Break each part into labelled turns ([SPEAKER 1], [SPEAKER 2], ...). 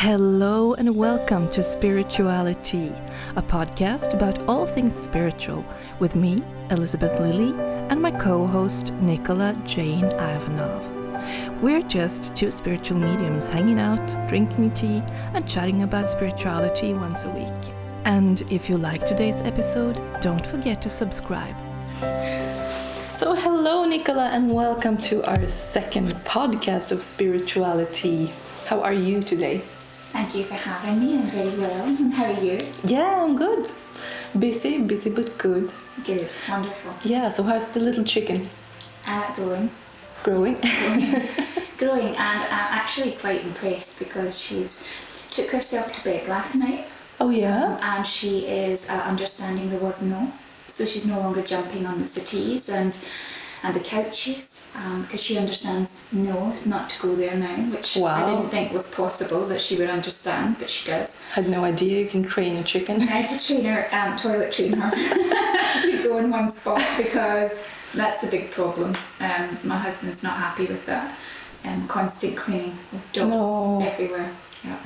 [SPEAKER 1] Hello and welcome to Spirituality, a podcast about all things spiritual with me, Elizabeth Lilly, and my co host, Nicola Jane Ivanov. We're just two spiritual mediums hanging out, drinking tea, and chatting about spirituality once a week. And if you like today's episode, don't forget to subscribe. So, hello, Nicola, and welcome to our second podcast of spirituality. How are you today?
[SPEAKER 2] Thank you for having me. I'm very well. How are you?
[SPEAKER 1] Yeah, I'm good. Busy, busy, but good.
[SPEAKER 2] Good, wonderful.
[SPEAKER 1] Yeah, so how's the little chicken?
[SPEAKER 2] Uh, growing.
[SPEAKER 1] Growing?
[SPEAKER 2] Growing. growing, and I'm actually quite impressed because she's took herself to bed last night
[SPEAKER 1] oh, yeah?
[SPEAKER 2] and she is uh, understanding the word no. So she's no longer jumping on the settees and and the couches um, because she understands no, not to go there now, which I didn't think was possible that she would understand, but she does.
[SPEAKER 1] Had no idea you can train a chicken.
[SPEAKER 2] I had to train her, um, toilet train her to go in one spot because that's a big problem. Um, my husband's not happy with that. Um, constant cleaning of dogs
[SPEAKER 1] No.
[SPEAKER 2] everywhere. Yeah.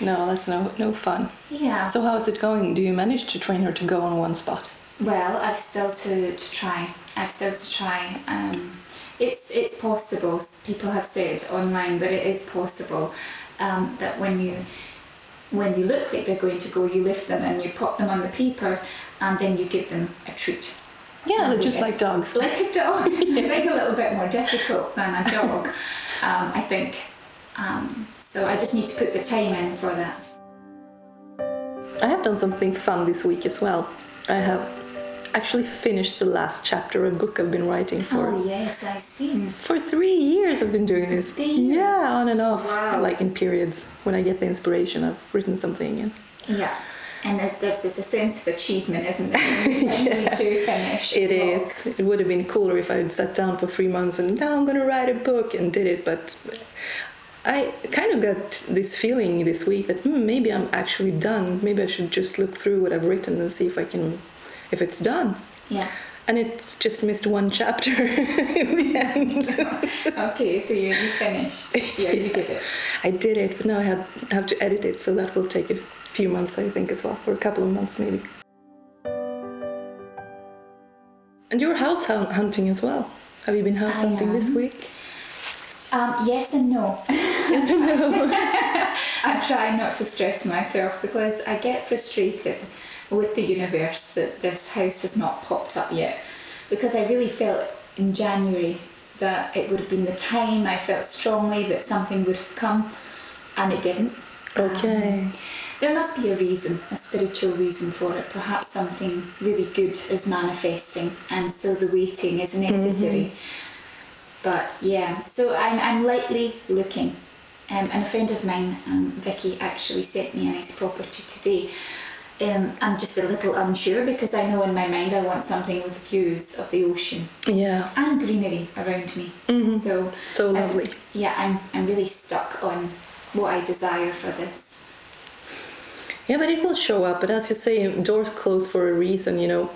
[SPEAKER 1] No, that's no no fun.
[SPEAKER 2] Yeah.
[SPEAKER 1] So how's it going? Do you manage to train her to go on one spot?
[SPEAKER 2] Well, I've still to, to try. I've still to try. Um, it's it's possible. People have said online that it is possible um, that when you when they look like they're going to go, you lift them and you pop them on the paper, and then you give them a treat.
[SPEAKER 1] Yeah,
[SPEAKER 2] Um,
[SPEAKER 1] just like dogs.
[SPEAKER 2] Like a dog. I think a little bit more difficult than a dog. um, I think. Um, so I just need to put the time in for that.
[SPEAKER 1] I have done something fun this week as well. I have actually finished the last chapter of a book I've been writing for.
[SPEAKER 2] Oh yes, I see.
[SPEAKER 1] For three years I've been doing this.
[SPEAKER 2] Three years?
[SPEAKER 1] Yeah, on and off.
[SPEAKER 2] Wow.
[SPEAKER 1] Like in periods. When I get the inspiration, I've written something and
[SPEAKER 2] Yeah. And that, that's it's a sense of achievement, isn't it? You do finish.
[SPEAKER 1] It
[SPEAKER 2] book.
[SPEAKER 1] It would have been cooler if I had sat down for three months and now I'm going to write a book and did it. But I kind of got this feeling this week that hmm, maybe I'm actually done. Maybe I should just look through what I've written and see if I can, if it's done.
[SPEAKER 2] Yeah.
[SPEAKER 1] And it's just missed one chapter in the end.
[SPEAKER 2] Okay, so you, you finished. Yeah, you did it.
[SPEAKER 1] I did it, but now I have, have to edit it, so that will take a few months, I think, as well, or a couple of months maybe. And you're house hunting as well. Have you been house hunting this week?
[SPEAKER 2] Um, yes and no.
[SPEAKER 1] Yes and no.
[SPEAKER 2] I try not to stress myself because I get frustrated with the universe that this house has not popped up yet. Because I really felt in January that it would have been the time I felt strongly that something would have come, and it didn't.
[SPEAKER 1] Okay.
[SPEAKER 2] Um, there must be a reason, a spiritual reason for it. Perhaps something really good is manifesting, and so the waiting is necessary. But yeah, so I'm, I'm lightly looking. Um, and a friend of mine, um, Vicky, actually sent me a nice property today. Um, I'm just a little unsure because I know in my mind I want something with views of the ocean
[SPEAKER 1] Yeah.
[SPEAKER 2] and greenery around me.
[SPEAKER 1] Mhm.
[SPEAKER 2] So
[SPEAKER 1] So lovely.
[SPEAKER 2] yeah, I'm, I'm really stuck on what I desire for this.
[SPEAKER 1] Yeah, but it will show up. But as you say, doors close for a reason. You know,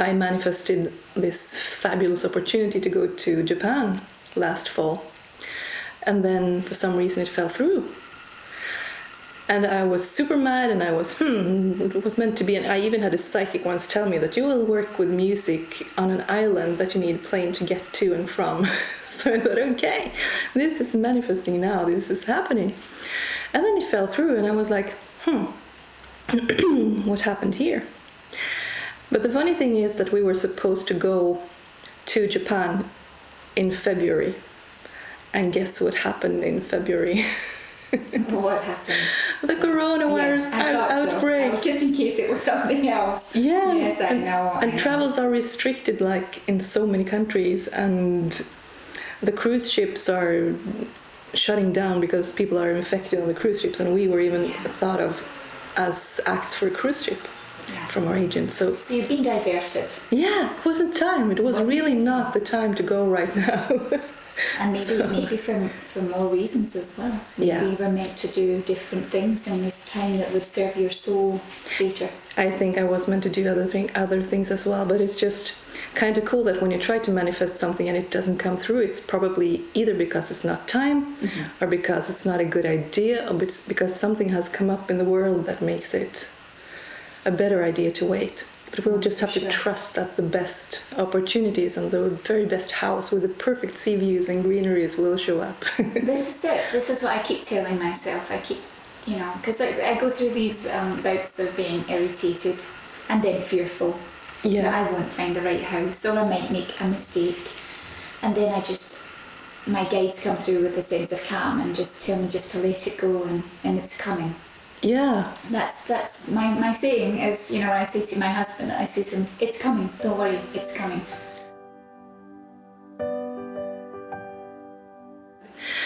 [SPEAKER 1] I manifested this fabulous opportunity to go to Japan last fall, and then for some reason it fell through. And I was super mad, and I was, hmm, it was meant to be. And I even had a psychic once tell me that you will work with music on an island that you need a plane to get to and from. so I thought, okay, this is manifesting now, this is happening. And then it fell through, and I was like, hmm, what happened here? But the funny thing is that we were supposed to go to Japan in February. And guess what happened in February?
[SPEAKER 2] what happened?
[SPEAKER 1] the coronavirus
[SPEAKER 2] Yeah, I
[SPEAKER 1] out-
[SPEAKER 2] thought so.
[SPEAKER 1] outbreak.
[SPEAKER 2] Oh, Just in case it was something else.
[SPEAKER 1] Yeah.
[SPEAKER 2] Yes, I
[SPEAKER 1] and.
[SPEAKER 2] I know.
[SPEAKER 1] travels are restricted like in so many countries and the cruise ships are shutting down because people are infected on the cruise ships and we were even
[SPEAKER 2] Yeah.
[SPEAKER 1] thought of as acts for a cruise ship
[SPEAKER 2] Yeah.
[SPEAKER 1] from our agent. So
[SPEAKER 2] So you've been diverted,
[SPEAKER 1] yeah, it wasn't time. It was
[SPEAKER 2] Wasn't
[SPEAKER 1] really not the time to go right now.
[SPEAKER 2] and maybe maybe for for more reasons as well. Maybe
[SPEAKER 1] Yeah.
[SPEAKER 2] you were meant to do different things in this time that would serve your soul better.
[SPEAKER 1] I think I was meant to do other thing, other things as well, but it's just kind of cool that when you try to manifest something and it doesn't come through, it's probably either because it's not time, mm-hmm. or because it's not a good idea, or because something has come up in the world that makes it a better idea to wait. But we'll just have
[SPEAKER 2] Sure.
[SPEAKER 1] to trust that the best opportunities and the very best house with the perfect sea views and greeneries will show up.
[SPEAKER 2] this is it. This is what I keep telling myself. I keep, you know, because I, I go through these um, bouts of being irritated and then fearful that
[SPEAKER 1] yeah.
[SPEAKER 2] I won't find the right house or I might make a mistake. And then I just, my guides come through with a sense of calm and just tell me just to let it go and, and it's coming.
[SPEAKER 1] Yeah.
[SPEAKER 2] That's that's my, my saying is, you know, when I say to my husband, I say to him, it's coming, don't worry, it's coming.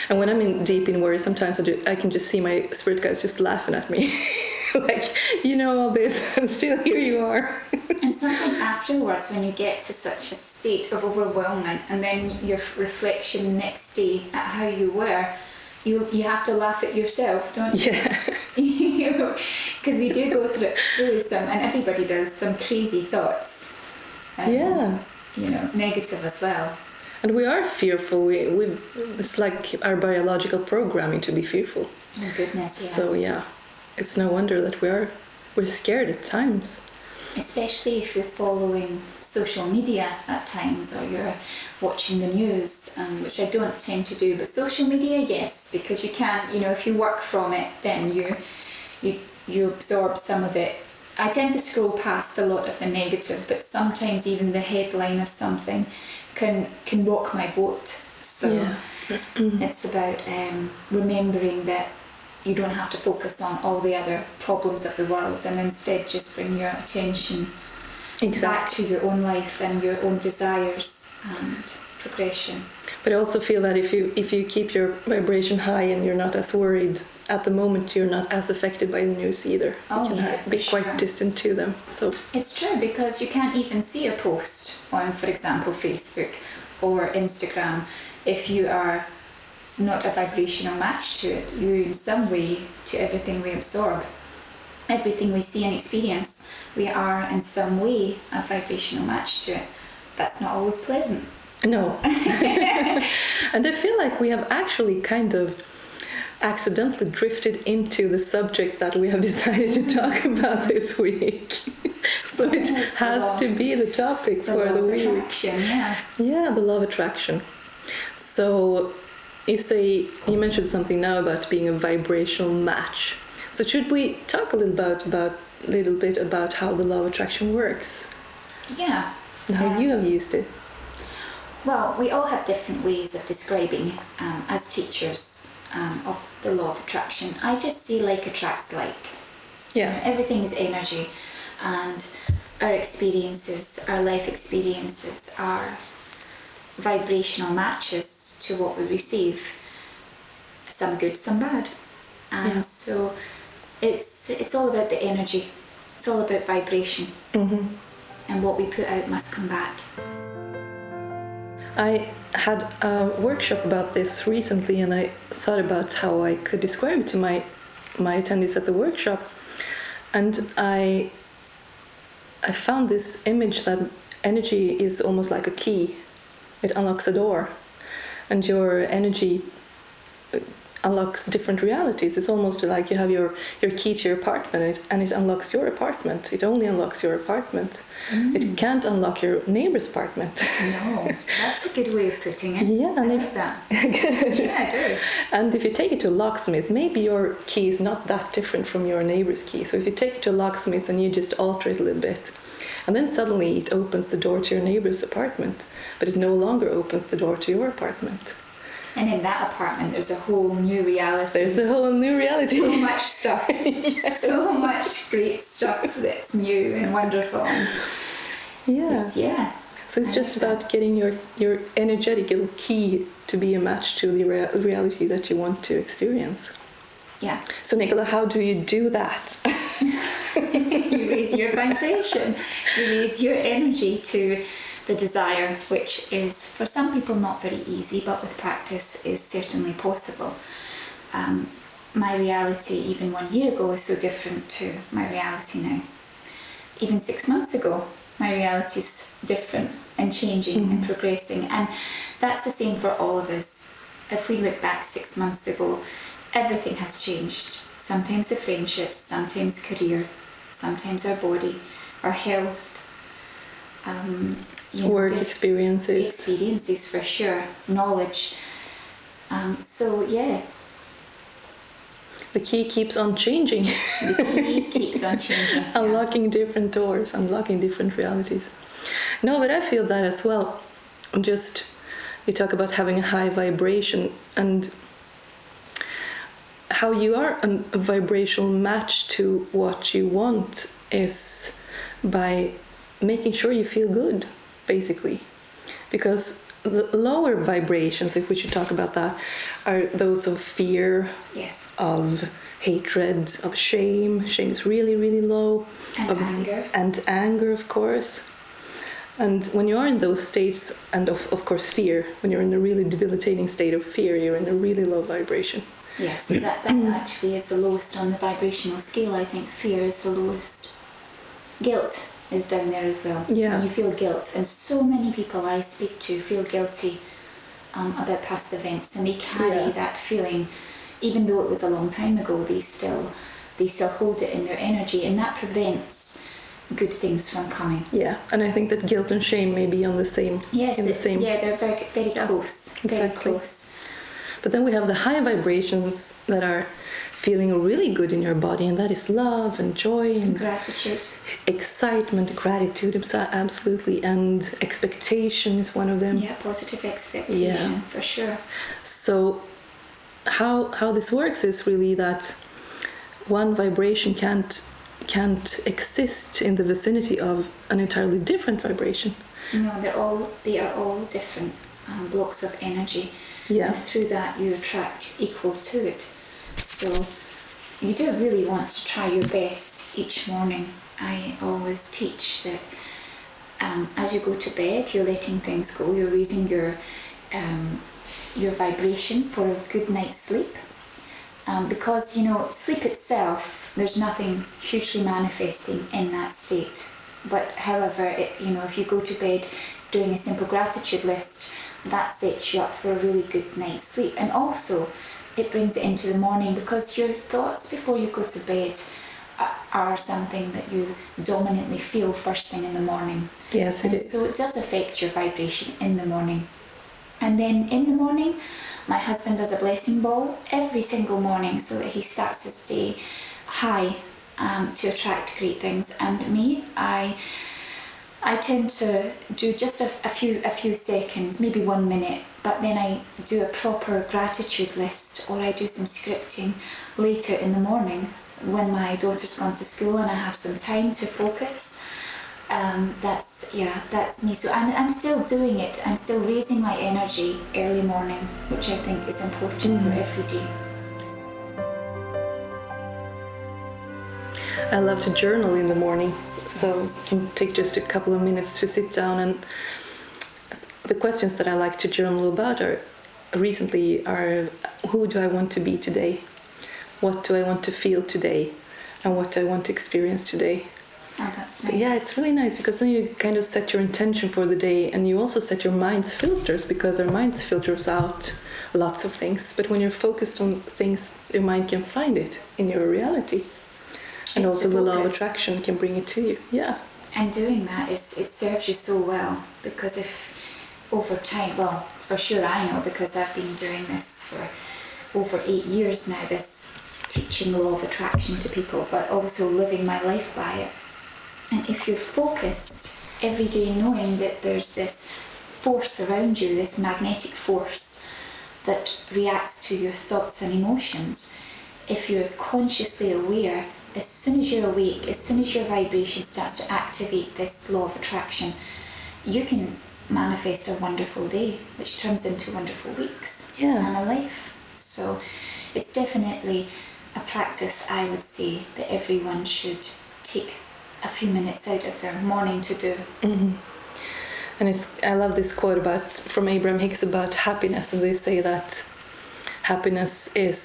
[SPEAKER 1] And when I'm in deep in worry, sometimes I, do, I can just see my spirit guides just laughing at me. like, you know all this, and still here you are.
[SPEAKER 2] And sometimes afterwards, when you get to such a state of overwhelmment, and then your reflection next day at how you were, you you have to laugh at yourself, don't you?
[SPEAKER 1] yeah.
[SPEAKER 2] Because we do go through, through some, and everybody does, some crazy thoughts. Um,
[SPEAKER 1] Yeah.
[SPEAKER 2] You know, negative as well.
[SPEAKER 1] And we are fearful. We, we, it's like our biological programming to be fearful.
[SPEAKER 2] Oh goodness, yeah.
[SPEAKER 1] So yeah, it's no wonder that we are we're scared at times.
[SPEAKER 2] Especially if you're following social media at times or you're watching the news, um, which I don't tend to do. But social media, yes, because you can't, you know, if you work from it, then you you you absorb some of it. I tend to scroll past a lot of the negative, but sometimes even the headline of something can can rock my boat. So
[SPEAKER 1] Yeah.
[SPEAKER 2] it's about um, remembering that you don't have to focus on all the other problems of the world and instead just bring your attention back to your own life and your own desires and progression.
[SPEAKER 1] But I also feel that if you if you keep your vibration high and you're not as worried at the moment, you're not as affected by the news either.
[SPEAKER 2] Oh,
[SPEAKER 1] you can
[SPEAKER 2] yeah,
[SPEAKER 1] be quite
[SPEAKER 2] sure.
[SPEAKER 1] distant to them. So
[SPEAKER 2] It's true because you can't even see a post on, for example, Facebook or Instagram if you are not a vibrational match to it. You're in some way to everything we absorb. Everything we see and experience, we are in some way a vibrational match to it. That's not always pleasant.
[SPEAKER 1] no. and I feel like we have actually kind of accidentally drifted into the subject that we have decided to talk about this week. so it
[SPEAKER 2] Yeah, it's the
[SPEAKER 1] has to be the topic
[SPEAKER 2] The
[SPEAKER 1] for the week.
[SPEAKER 2] attraction, yeah.
[SPEAKER 1] Yeah, the law of attraction. So you say you mentioned something now about being a vibrational match. So should we talk a little about about little bit about how the law of attraction works
[SPEAKER 2] Yeah.
[SPEAKER 1] and how
[SPEAKER 2] Um,
[SPEAKER 1] you have used it?
[SPEAKER 2] Well, we all have different ways of describing um, as teachers um, of the law of attraction. I just see like attracts like. You know,
[SPEAKER 1] Yeah.
[SPEAKER 2] everything is energy, and our experiences, our life experiences, are vibrational matches to what we receive. Some good, some bad, and
[SPEAKER 1] Yeah.
[SPEAKER 2] so it's it's all about the energy. It's all about vibration,
[SPEAKER 1] hmm
[SPEAKER 2] and what we put out must come back.
[SPEAKER 1] I had a workshop about this recently, and I thought about how I could describe it to my my attendees at the workshop, and I I found this image that energy is almost like a key; it unlocks a door, and your energy unlocks different realities. It's almost like you have your, your key to your apartment and it, and it unlocks your apartment. It only unlocks your apartment. It mm. can't unlock your neighbor's apartment.
[SPEAKER 2] No, that's a good way of putting it.
[SPEAKER 1] Yeah,
[SPEAKER 2] I
[SPEAKER 1] and if-
[SPEAKER 2] like that. Yeah, I do.
[SPEAKER 1] And if you take it to a locksmith, maybe your key is not that different from your neighbor's key. So if you take it to a locksmith and you just alter it a little bit, and then suddenly it opens the door to your neighbor's apartment, but it no longer opens the door to your apartment.
[SPEAKER 2] And in that apartment, there's a whole new reality.
[SPEAKER 1] There's a whole new reality.
[SPEAKER 2] so much stuff, so much great stuff that's new and wonderful.
[SPEAKER 1] Yeah.
[SPEAKER 2] It's, yeah,
[SPEAKER 1] So it's
[SPEAKER 2] I
[SPEAKER 1] just
[SPEAKER 2] like that.
[SPEAKER 1] about getting your, your energetic little key to be a match to the rea- reality that you want to experience.
[SPEAKER 2] yeah.
[SPEAKER 1] So Nicola, how do you do that?
[SPEAKER 2] you raise your vibration, you raise your energy to the desire, which is for some people not very easy, but with practice is certainly possible. Um, my reality, even one year ago, is so different to my reality now. Even six months ago, my reality is different and changing and progressing. And that's the same for all of us. If we look back six months ago, everything has changed. Sometimes the friendships, sometimes career, sometimes our body, our health, um, you know,
[SPEAKER 1] experiences.
[SPEAKER 2] experiences for sure, knowledge. Um, so yeah,
[SPEAKER 1] The key keeps on changing,
[SPEAKER 2] the key keeps on changing. yeah.
[SPEAKER 1] unlocking different doors, unlocking different realities. No, but I feel that as well. Just you talk about having a high vibration and how you are a, a vibrational match to what you want is by making sure you feel good, basically. Because the lower vibrations, if we should talk about that, are those of fear,
[SPEAKER 2] Yes,
[SPEAKER 1] of hatred, of shame. Shame is really, really low.
[SPEAKER 2] and
[SPEAKER 1] of,
[SPEAKER 2] anger.
[SPEAKER 1] And anger, of course. And when you are in those states, and of, of course, fear, when you're in a really debilitating state of fear, you're in a really low vibration.
[SPEAKER 2] Yes, that, that actually is the lowest on the vibrational scale. I think fear is the lowest. Guilt is down there as well.
[SPEAKER 1] Yeah.
[SPEAKER 2] When you feel guilt, and so many people I speak to feel guilty um, about past events, and they carry
[SPEAKER 1] Yeah.
[SPEAKER 2] that feeling, even though it was a long time ago. They still, they still hold it in their energy, and that prevents good things from coming.
[SPEAKER 1] Yeah, and I think that guilt and shame may be on the same.
[SPEAKER 2] Yes,
[SPEAKER 1] in the
[SPEAKER 2] it-
[SPEAKER 1] same.
[SPEAKER 2] yeah, they're very, very
[SPEAKER 1] Yeah,
[SPEAKER 2] close, very
[SPEAKER 1] exactly.
[SPEAKER 2] close.
[SPEAKER 1] But then we have the high vibrations that are feeling really good in your body, and that is love and joy and
[SPEAKER 2] Gratitude.
[SPEAKER 1] excitement, gratitude, absolutely, and expectation is one of them.
[SPEAKER 2] Yeah, positive expectation
[SPEAKER 1] Yeah.
[SPEAKER 2] for sure.
[SPEAKER 1] So, how how this works is really that one vibration can't can't exist in the vicinity of an entirely different vibration.
[SPEAKER 2] No, they're all they are all different um, blocks of energy.
[SPEAKER 1] Yeah.
[SPEAKER 2] And through that, you attract equal to it. So you do really want to try your best each morning. I always teach that um, as you go to bed, you're letting things go. You're raising your um, your vibration for a good night's sleep. Um, because you know, sleep itself, there's nothing hugely manifesting in that state. But however, it, you know, if you go to bed doing a simple gratitude list, that sets you up for a really good night's sleep. And also, it brings it into the morning because your thoughts before you go to bed are, something that you dominantly feel first thing in the morning.
[SPEAKER 1] Yes, it
[SPEAKER 2] and
[SPEAKER 1] is.
[SPEAKER 2] so it does affect your vibration in the morning. And then in the morning, my husband does a blessing ball every single morning so that he starts his day high um, to attract great things. And me, I I tend to do just a, a few a few seconds, maybe one minute, but then I do a proper gratitude list or I do some scripting later in the morning when my daughter's gone to school and I have some time to focus. Um, that's yeah, that's me. So I'm, I'm still doing it. I'm still raising my energy early morning, which I think is important for every day.
[SPEAKER 1] I love to journal in the morning, so
[SPEAKER 2] Yes.
[SPEAKER 1] can take just a couple of minutes to sit down and the questions that I like to journal about are recently are who do I want to be today? What do I want to feel today? And what do I want to experience today?
[SPEAKER 2] Oh, that's nice.
[SPEAKER 1] yeah, it's really nice because then you kind of set your intention for the day and you also set your mind's filters because our minds filters out lots of things. But when you're focused on things, your mind can find it in your reality. And also
[SPEAKER 2] the
[SPEAKER 1] the law of attraction can bring it to you. Yeah.
[SPEAKER 2] And doing that is it serves you so well because if over time, well, for sure I know because I've been doing this for over eight years now. This teaching the law of attraction to people, but also living my life by it. And if you're focused every day, knowing that there's this force around you, this magnetic force that reacts to your thoughts and emotions, if you're consciously aware, as soon as you're awake, as soon as your vibration starts to activate this law of attraction, you can manifest a wonderful day, which turns into wonderful weeks
[SPEAKER 1] Yeah.
[SPEAKER 2] and a life. So it's definitely a practice I would say that everyone should take a few minutes out of their morning to do. Mm-hmm.
[SPEAKER 1] And it's, I love this quote about from Abraham Hicks about happiness, and they say that happiness is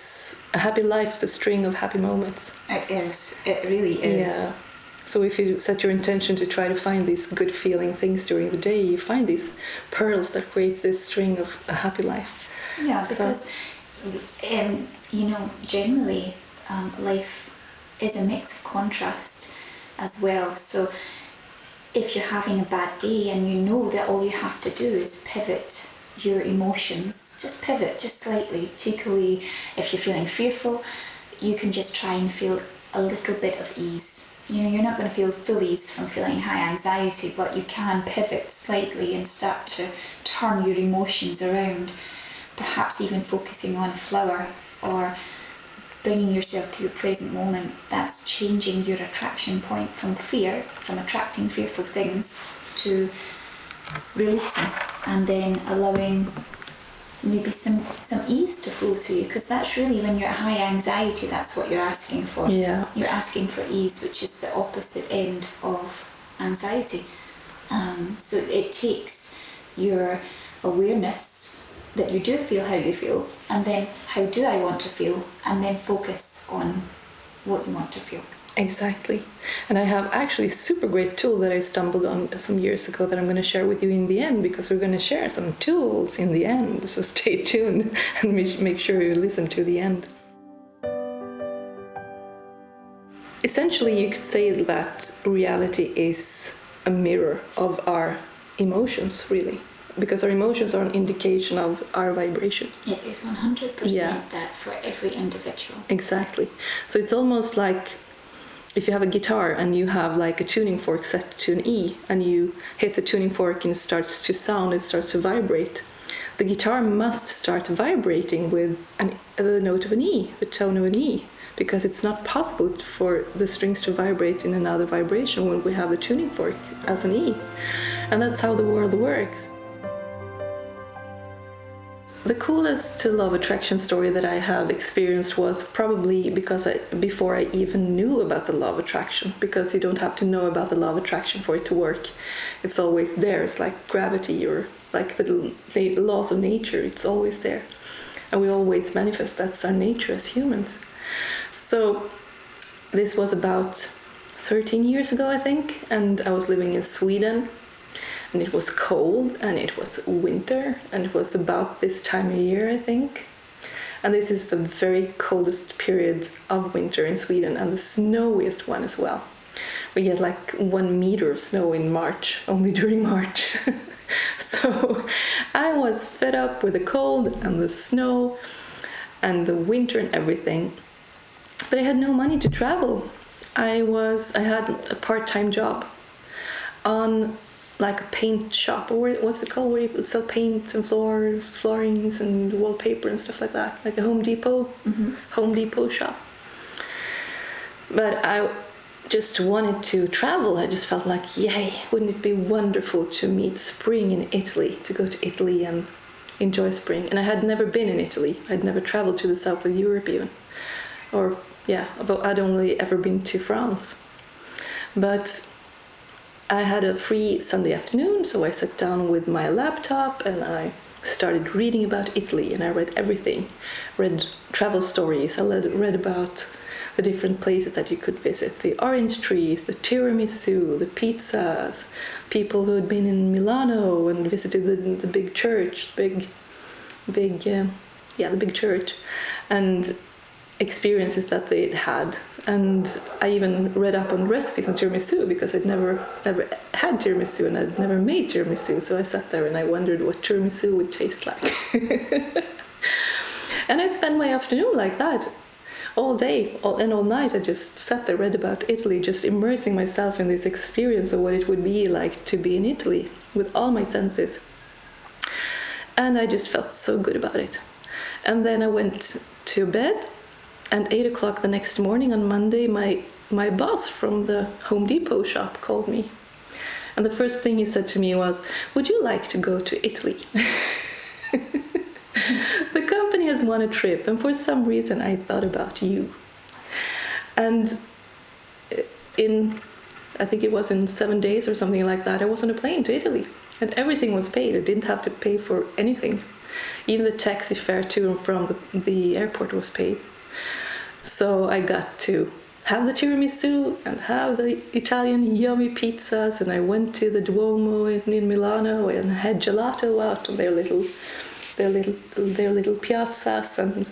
[SPEAKER 1] a happy life is a string of happy moments.
[SPEAKER 2] It is. It really is.
[SPEAKER 1] Yeah. So if you set your intention to try to find these good feeling things during the day, you find these pearls that create this string of a happy life.
[SPEAKER 2] Yeah,
[SPEAKER 1] So-
[SPEAKER 2] because um, you know, generally, um, life is a mix of contrast as well. So, if you're having a bad day and you know that all you have to do is pivot your emotions, just pivot just slightly, take away. If you're feeling fearful, you can just try and feel a little bit of ease. You know, you're not going to feel full ease from feeling high anxiety, but you can pivot slightly and start to turn your emotions around perhaps even focusing on a flower or bringing yourself to your present moment, that's changing your attraction point from fear, from attracting fearful things, to releasing and then allowing maybe some, some ease to flow to you because that's really when you're at high anxiety, that's what you're asking for.
[SPEAKER 1] Yeah.
[SPEAKER 2] You're asking for ease, which is the opposite end of anxiety. Um, so it takes your awareness that you do feel how you feel, and then how do I want to feel, and then focus on what you want to feel.
[SPEAKER 1] Exactly. And I have actually a super great tool that I stumbled on some years ago that I'm going to share with you in the end because we're going to share some tools in the end. So stay tuned and make sure you listen to the end. Essentially, you could say that reality is a mirror of our emotions, really, because our emotions are an indication of our vibration.
[SPEAKER 2] It is 100%
[SPEAKER 1] Yeah.
[SPEAKER 2] that for every individual.
[SPEAKER 1] Exactly. So it's almost like if you have a guitar and you have like a tuning fork set to an E and you hit the tuning fork and it starts to sound, it starts to vibrate. The guitar must start vibrating with an, the note of an E, the tone of an E, because it's not possible for the strings to vibrate in another vibration when we have the tuning fork as an E. And that's how the world works. The coolest love attraction story that I have experienced was probably because I, before I even knew about the law of attraction, because you don't have to know about the law of attraction for it to work. It's always there. It's like gravity or like the, the laws of nature. It's always there. And we always manifest. That's our nature as humans. So this was about 13 years ago, I think, and I was living in Sweden and it was cold and it was winter and it was about this time of year i think. And this is the very coldest period of winter in sweden and the snowiest one as well. We get like one meter of snow in march only during march. So i was fed up with the cold and the snow and the winter and everything but i had no money to travel. I was i had a part-time job on like a paint shop or what's it called? Where you sell paint and floor floorings and wallpaper and stuff like that. Like a home depot? Mm-hmm. Home depot shop. But i just wanted to travel. I just felt like yay wouldn't it be wonderful to meet spring in italy to go to italy and enjoy spring? And i had never been in italy. I'd never traveled to the south of europe even. Or yeah but i'd only ever been to france. But I had a free Sunday afternoon, so I sat down with my laptop and I started reading about Italy and I read everything. Read travel stories, I read, about the different places that you could visit the orange trees, the tiramisu, the pizzas, people who had been in Milano and visited the, the big church, big, big, uh, yeah, the big church, and experiences that they'd had. And I even read up on recipes on tiramisu because I'd never never had tiramisu and I'd never made tiramisu. So I sat there and I wondered what tiramisu would taste like. and I spent my afternoon like that. All day all, and all night, I just sat there, read about Italy, just immersing myself in this experience of what it would be like to be in Italy with all my senses. And I just felt so good about it. And then I went to bed and eight o'clock the next morning on Monday, my my boss from the Home Depot shop called me, and the first thing he said to me was, "Would you like to go to Italy?" the company has won a trip, and for some reason, I thought about you. And uh, in, I think it was in seven days or something like that, I was on a plane to Italy, and everything was paid. I didn't have to pay for anything. Even the taxi fare to and from the, the airport was paid. So I got to have the tiramisu and have the Italian yummy pizzas. And I went to the Duomo in, in Milano and had gelato out on their little, their little, their little piazzas and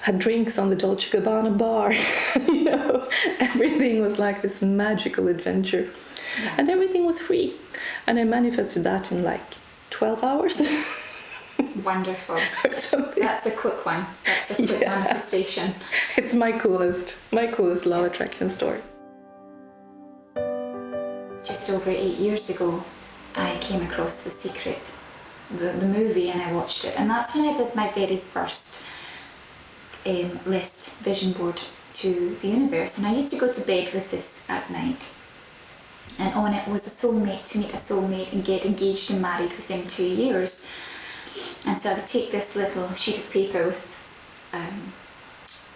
[SPEAKER 1] had drinks on the Dolce Gabbana bar. you know, everything was like this magical adventure,
[SPEAKER 2] Yeah.
[SPEAKER 1] and everything was free. And I manifested that in like 12 hours
[SPEAKER 2] Wonderful.
[SPEAKER 1] or something.
[SPEAKER 2] That's a quick one. That's a quick
[SPEAKER 1] Yeah.
[SPEAKER 2] manifestation.
[SPEAKER 1] It's my coolest, my coolest love attraction story.
[SPEAKER 2] Just over eight years ago, I came across The Secret, the, the movie, and I watched it. And that's when I did my very first um, list vision board to the universe. And I used to go to bed with this at night. And on it was a soulmate to meet a soulmate and get engaged and married within two years. And so I would take this little sheet of paper with, um,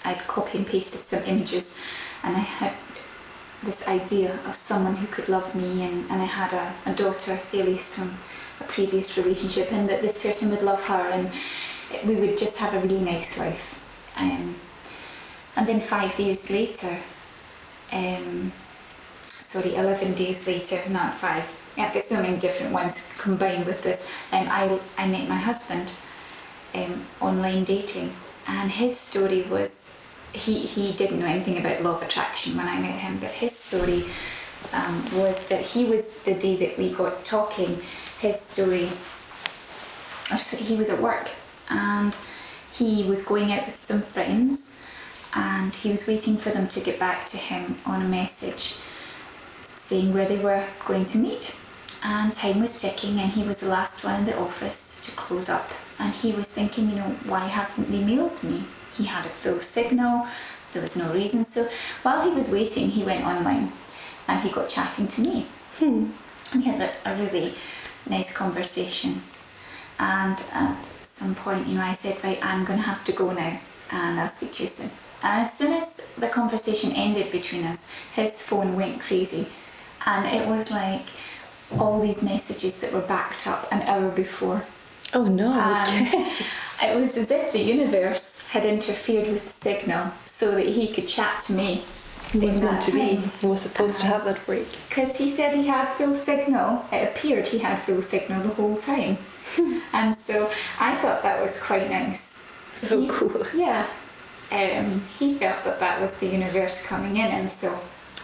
[SPEAKER 2] I'd copy and pasted some images, and I had this idea of someone who could love me, and, and I had a, a daughter, Elise, from a previous relationship, and that this person would love her, and we would just have a really nice life. Um, and then five days later, um, sorry, 11 days later, not five, I've got so many different ones combined with this, um, I, I met my husband um, online dating, and his story was he, he didn't know anything about law of attraction when I met him, but his story um, was that he was the day that we got talking, his story, or sorry, he was at work and he was going out with some friends and he was waiting for them to get back to him on a message saying where they were going to meet. And time was ticking, and he was the last one in the office to close up. And he was thinking, you know, why haven't they mailed me? He had a full signal, there was no reason. So while he was waiting, he went online and he got chatting to me. Hmm. We had a, a really nice conversation. And at some point, you know, I said, right, I'm going to have to go now and I'll speak to you soon. And as soon as the conversation ended between us, his phone went crazy. And it was like all these messages that were backed up an hour before.
[SPEAKER 1] Oh no!
[SPEAKER 2] And
[SPEAKER 1] okay.
[SPEAKER 2] it was as if the universe had interfered with the signal so that he could chat to me.
[SPEAKER 1] It was meant to be. He was supposed to have that break.
[SPEAKER 2] Because he said he had full signal. It appeared he had full signal the whole time. and so I thought that was quite nice.
[SPEAKER 1] So
[SPEAKER 2] He-
[SPEAKER 1] cool.
[SPEAKER 2] Yeah. Um, he felt that that was the universe coming in, and so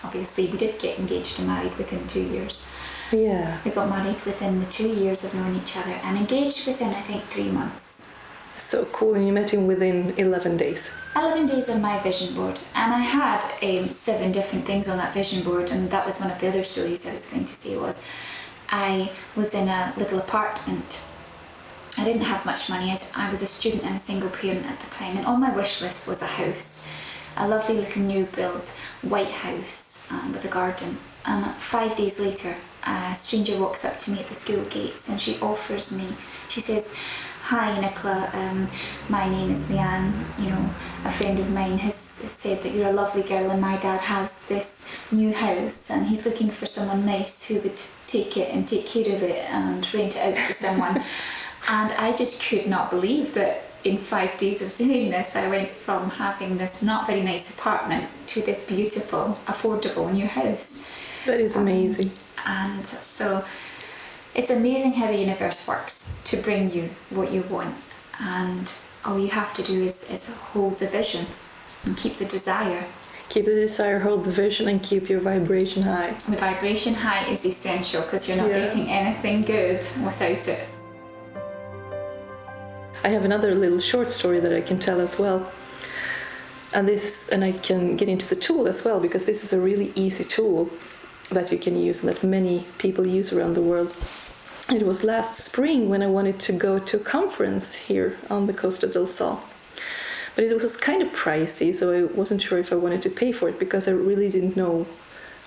[SPEAKER 2] obviously we did get engaged and married within two years.
[SPEAKER 1] Yeah.
[SPEAKER 2] We got married within the two years of knowing each other and engaged within, I think, three months.
[SPEAKER 1] So cool. And you met him within 11 days.
[SPEAKER 2] 11 days on my vision board, and I had um, seven different things on that vision board, and that was one of the other stories I was going to say was I was in a little apartment. I didn't have much money. I- I was a student and a single parent at the time, and on my wish list was a house, a lovely little new build white house um, with a garden. And five days later, a stranger walks up to me at the school gates, and she offers me. She says, "Hi, Nicola. Um, my name is Leanne. You know, a friend of mine has has said that you're a lovely girl, and my dad has this new house, and he's looking for someone nice who would take it and take care of it and rent it out to someone." and I just could not believe that in five days of doing this, I went from having this not very nice apartment to this beautiful, affordable new house.
[SPEAKER 1] That is amazing.
[SPEAKER 2] And so it's amazing how the universe works to bring you what you want. And all you have to do is, is hold the vision and keep the desire.
[SPEAKER 1] Keep the desire, hold the vision, and keep your vibration high.
[SPEAKER 2] The vibration high is essential because you're not
[SPEAKER 1] Yeah.
[SPEAKER 2] getting anything good without it.
[SPEAKER 1] I have another little short story that I can tell as well. And this, and I can get into the tool as well because this is a really easy tool that you can use and that many people use around the world. It was last spring when I wanted to go to a conference here on the Costa del Sol. But it was kind of pricey, so I wasn't sure if I wanted to pay for it because I really didn't know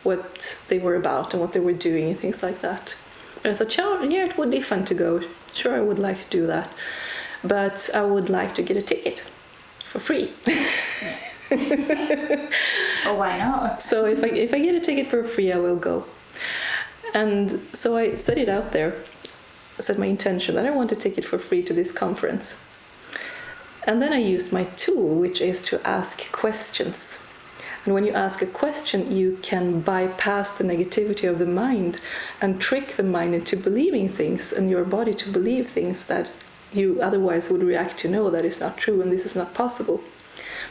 [SPEAKER 1] what they were about and what they were doing and things like that. And I thought, yeah, it would be fun to go. Sure, I would like to do that. But I would like to get a ticket for free.
[SPEAKER 2] Oh, why not?
[SPEAKER 1] So if I if I get a ticket for free, I will go. And so I set it out there. Set my intention that I want a ticket for free to this conference. And then I used my tool, which is to ask questions. And when you ask a question, you can bypass the negativity of the mind and trick the mind into believing things and your body to believe things that you otherwise would react to know that is not true and this is not possible.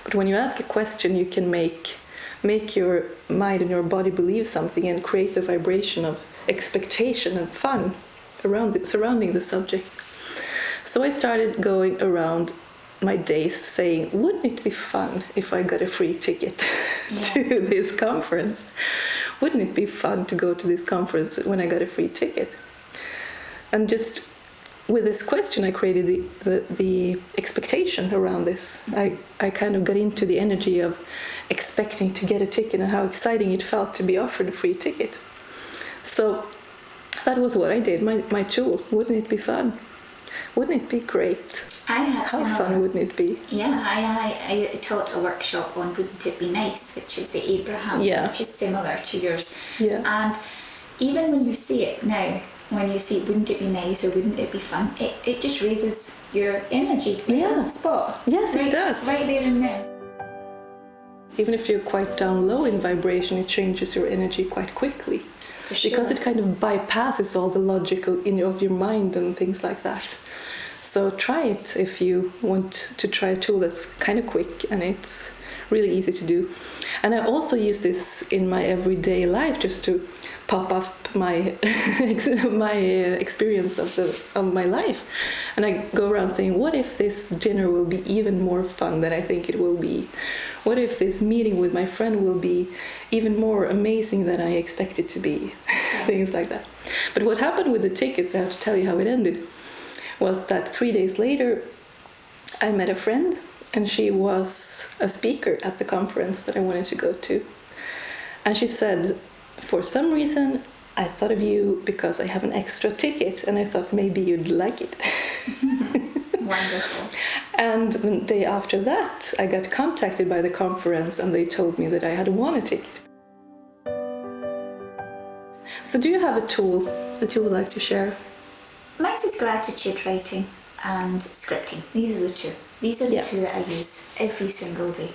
[SPEAKER 1] But when you ask a question, you can make make your mind and your body believe something and create the vibration of expectation and fun around it, surrounding the subject. So I started going around my days saying, wouldn't it be fun if I got a free ticket
[SPEAKER 2] Yeah.
[SPEAKER 1] to this conference? Wouldn't it be fun to go to this conference when I got a free ticket? And just with this question, I created the, the, the expectation around this. I, I kind of got into the energy of expecting to get a ticket and how exciting it felt to be offered a free ticket. So that was what I did, my, my tool. Wouldn't it be fun? Wouldn't it be great?
[SPEAKER 2] I had
[SPEAKER 1] How
[SPEAKER 2] similar.
[SPEAKER 1] fun wouldn't it be?
[SPEAKER 2] Yeah, I, I, I taught a workshop on Wouldn't It Be Nice, which is the Abraham,
[SPEAKER 1] Yeah.
[SPEAKER 2] which is similar to yours.
[SPEAKER 1] Yeah.
[SPEAKER 2] And even when you see it now, when you see Wouldn't It Be Nice or Wouldn't It Be Fun, it, it just raises your energy right
[SPEAKER 1] Yeah.
[SPEAKER 2] on the spot.
[SPEAKER 1] Yes, it does.
[SPEAKER 2] Right there and then.
[SPEAKER 1] Even if you're quite down low in vibration, it changes your energy quite quickly.
[SPEAKER 2] For sure.
[SPEAKER 1] Because it kind of bypasses all the logical in of your mind and things like that. So try it if you want to try a tool that's kind of quick and it's really easy to do. And I also use this in my everyday life just to pop up my my uh, experience of the of my life. And I go around saying, what if this dinner will be even more fun than I think it will be? What if this meeting with my friend will be even more amazing than I expect it to be? Things like that. But what happened with the tickets, I have to tell you how it ended, was that three days later, I met a friend and she was a speaker at the conference that I wanted to go to. And she said, For some reason, I thought of you because I have an extra ticket and I thought maybe you'd like it.
[SPEAKER 2] Wonderful.
[SPEAKER 1] And the day after that, I got contacted by the conference and they told me that I had won a ticket. So, do you have a tool that you would like to share?
[SPEAKER 2] Mine is gratitude writing and scripting. These are the two. These are the
[SPEAKER 1] Yeah.
[SPEAKER 2] two that I use every single day.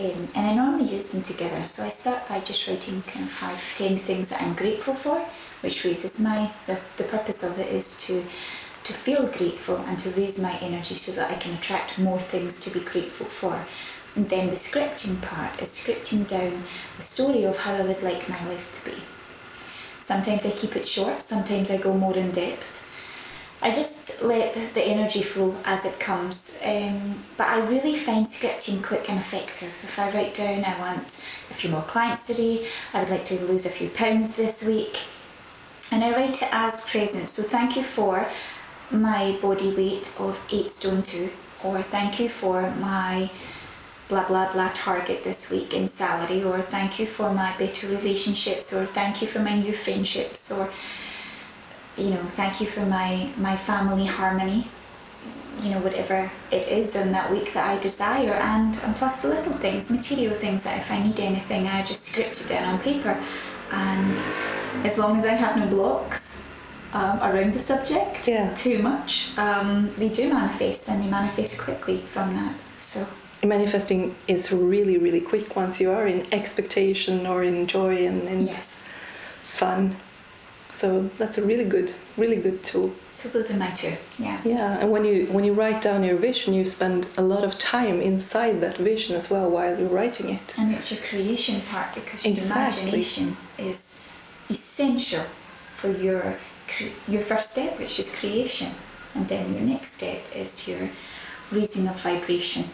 [SPEAKER 2] Um, and I normally use them together. So I start by just writing kind of five to ten things that I'm grateful for, which raises my the, the purpose of it is to to feel grateful and to raise my energy so that I can attract more things to be grateful for. And then the scripting part is scripting down a story of how I would like my life to be. Sometimes I keep it short, sometimes I go more in depth. I just let the energy flow as it comes. Um, but I really find scripting quick and effective. If I write down, I want a few more clients today, I would like to lose a few pounds this week, and I write it as present. So thank you for my body weight of 8 stone 2, or thank you for my blah blah blah target this week in salary, or thank you for my better relationships, or thank you for my new friendships, or you know, thank you for my my family harmony. You know, whatever it is in that week that I desire, and and plus the little things, material things that if I need anything, I just script it down on paper, and as long as I have no blocks um, around the subject,
[SPEAKER 1] Yeah.
[SPEAKER 2] too much, um, they do manifest, and they manifest quickly from that. So
[SPEAKER 1] Manifesting is really, really quick once you are in expectation or in joy and in
[SPEAKER 2] yes,
[SPEAKER 1] fun. So that's a really good, really good tool.
[SPEAKER 2] so those are my two. Yeah.
[SPEAKER 1] Yeah, and when you when you write down your vision, you spend a lot of time inside that vision as well while you're writing it.
[SPEAKER 2] And it's your creation part because your
[SPEAKER 1] Exactly.
[SPEAKER 2] imagination is essential for your cre- your first step, which is creation, and then your next step is your raising of vibration,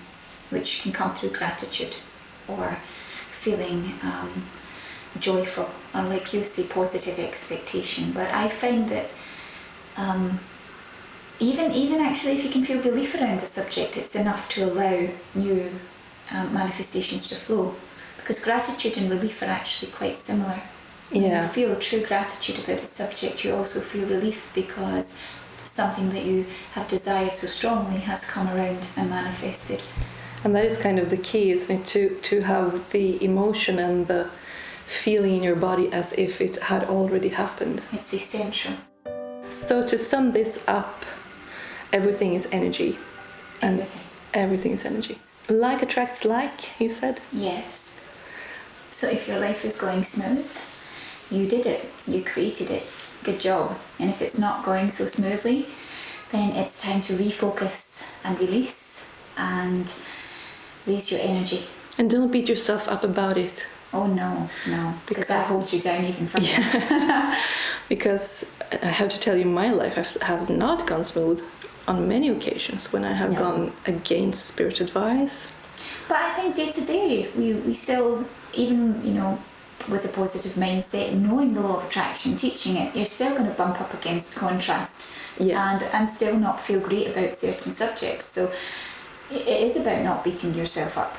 [SPEAKER 2] which can come through gratitude or feeling um, joyful, or like you say, positive expectation. But I find that. Um, even even actually if you can feel relief around a subject it's enough to allow new um, manifestations to flow because gratitude and relief are actually quite similar when
[SPEAKER 1] Yeah.
[SPEAKER 2] you feel true gratitude about a subject you also feel relief because something that you have desired so strongly has come around and manifested
[SPEAKER 1] And that is kind of the key, isn't it? To to have the emotion and the feeling in your body as if it had already happened.
[SPEAKER 2] it's essential
[SPEAKER 1] So to sum this up, everything is energy. And
[SPEAKER 2] everything
[SPEAKER 1] everything is energy. Like attracts like, you said.
[SPEAKER 2] yes So if your life is going smooth, you did it, you created it, good job. And if it's not going so smoothly, then it's time to refocus and release and raise your energy.
[SPEAKER 1] And don't beat yourself up about it.
[SPEAKER 2] Oh no, no, because that holds you down even further.
[SPEAKER 1] Because I have to tell you, my life has, has not gone smooth on many occasions when I have
[SPEAKER 2] No.
[SPEAKER 1] gone against spirit advice.
[SPEAKER 2] But I think day to day, we, we still, even, you know, with a positive mindset, knowing the law of attraction, teaching it, you're still going to bump up against contrast
[SPEAKER 1] Yeah.
[SPEAKER 2] and, and still not feel great about certain subjects. So it is about not beating yourself up.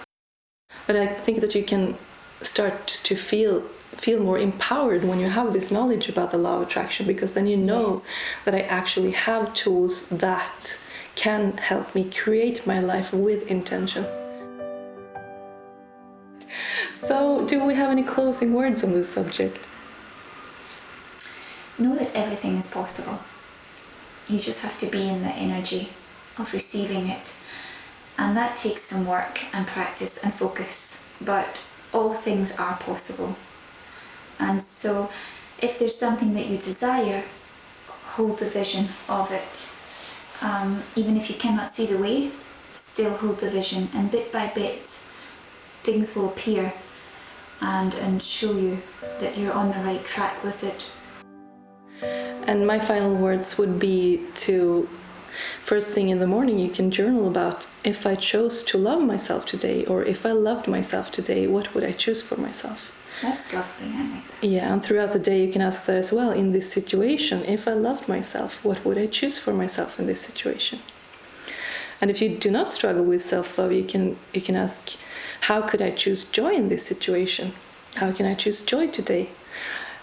[SPEAKER 1] But I think that you can start to feel feel more empowered when you have this knowledge about the law of attraction because then you know
[SPEAKER 2] Yes.
[SPEAKER 1] that I actually have tools that can help me create my life with intention. So, do we have any closing words on this subject?
[SPEAKER 2] Know that everything is possible. You just have to be in the energy of receiving it. And that takes some work and practice and focus. But all things are possible. And so, if there's something that you desire, hold the vision of it. Um, even if you cannot see the way, still hold the vision. And bit by bit, things will appear and, and show you that you're on the right track with it.
[SPEAKER 1] And my final words would be to first thing in the morning, you can journal about if I chose to love myself today or if I loved myself today, what would I choose for myself?
[SPEAKER 2] That's lovely, I like that.
[SPEAKER 1] Yeah, and throughout the day, you can ask that as well. In this situation, if I loved myself, what would I choose for myself in this situation? And if you do not struggle with self-love, you can you can ask, how could I choose joy in this situation? How can I choose joy today?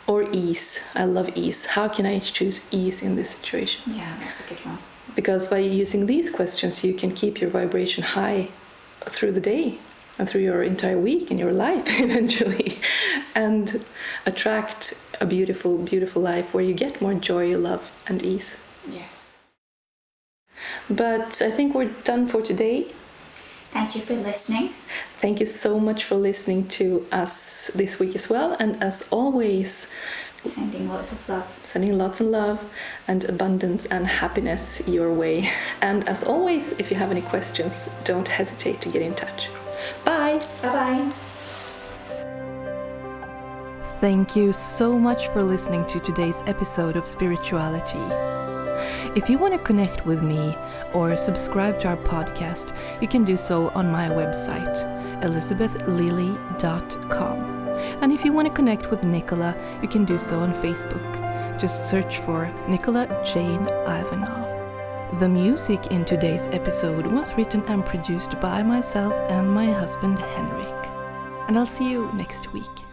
[SPEAKER 1] Or ease. I love ease. How can I choose ease in this situation?
[SPEAKER 2] Yeah, that's a good one.
[SPEAKER 1] Because by using these questions, you can keep your vibration high through the day and through your entire week and your life eventually, and attract a beautiful, beautiful life where you get more joy, love, and ease.
[SPEAKER 2] Yes.
[SPEAKER 1] But I think we're done for today.
[SPEAKER 2] Thank you for listening.
[SPEAKER 1] Thank you so much for listening to us this week as well. And as always,
[SPEAKER 2] Sending lots of love.
[SPEAKER 1] sending lots of love and abundance and happiness your way. And as always, if you have any questions, don't hesitate to get in touch. Bye!
[SPEAKER 2] Bye bye.
[SPEAKER 3] Thank you so much for listening to today's episode of Spirituality. If you want to connect with me or subscribe to our podcast, you can do so on my website, elizabethlily.com. And if you want to connect with Nicola, you can do so on Facebook. Just search for Nicola Jane Ivanov. The music in today's episode was written and produced by myself and my husband Henrik. And I'll see you next week.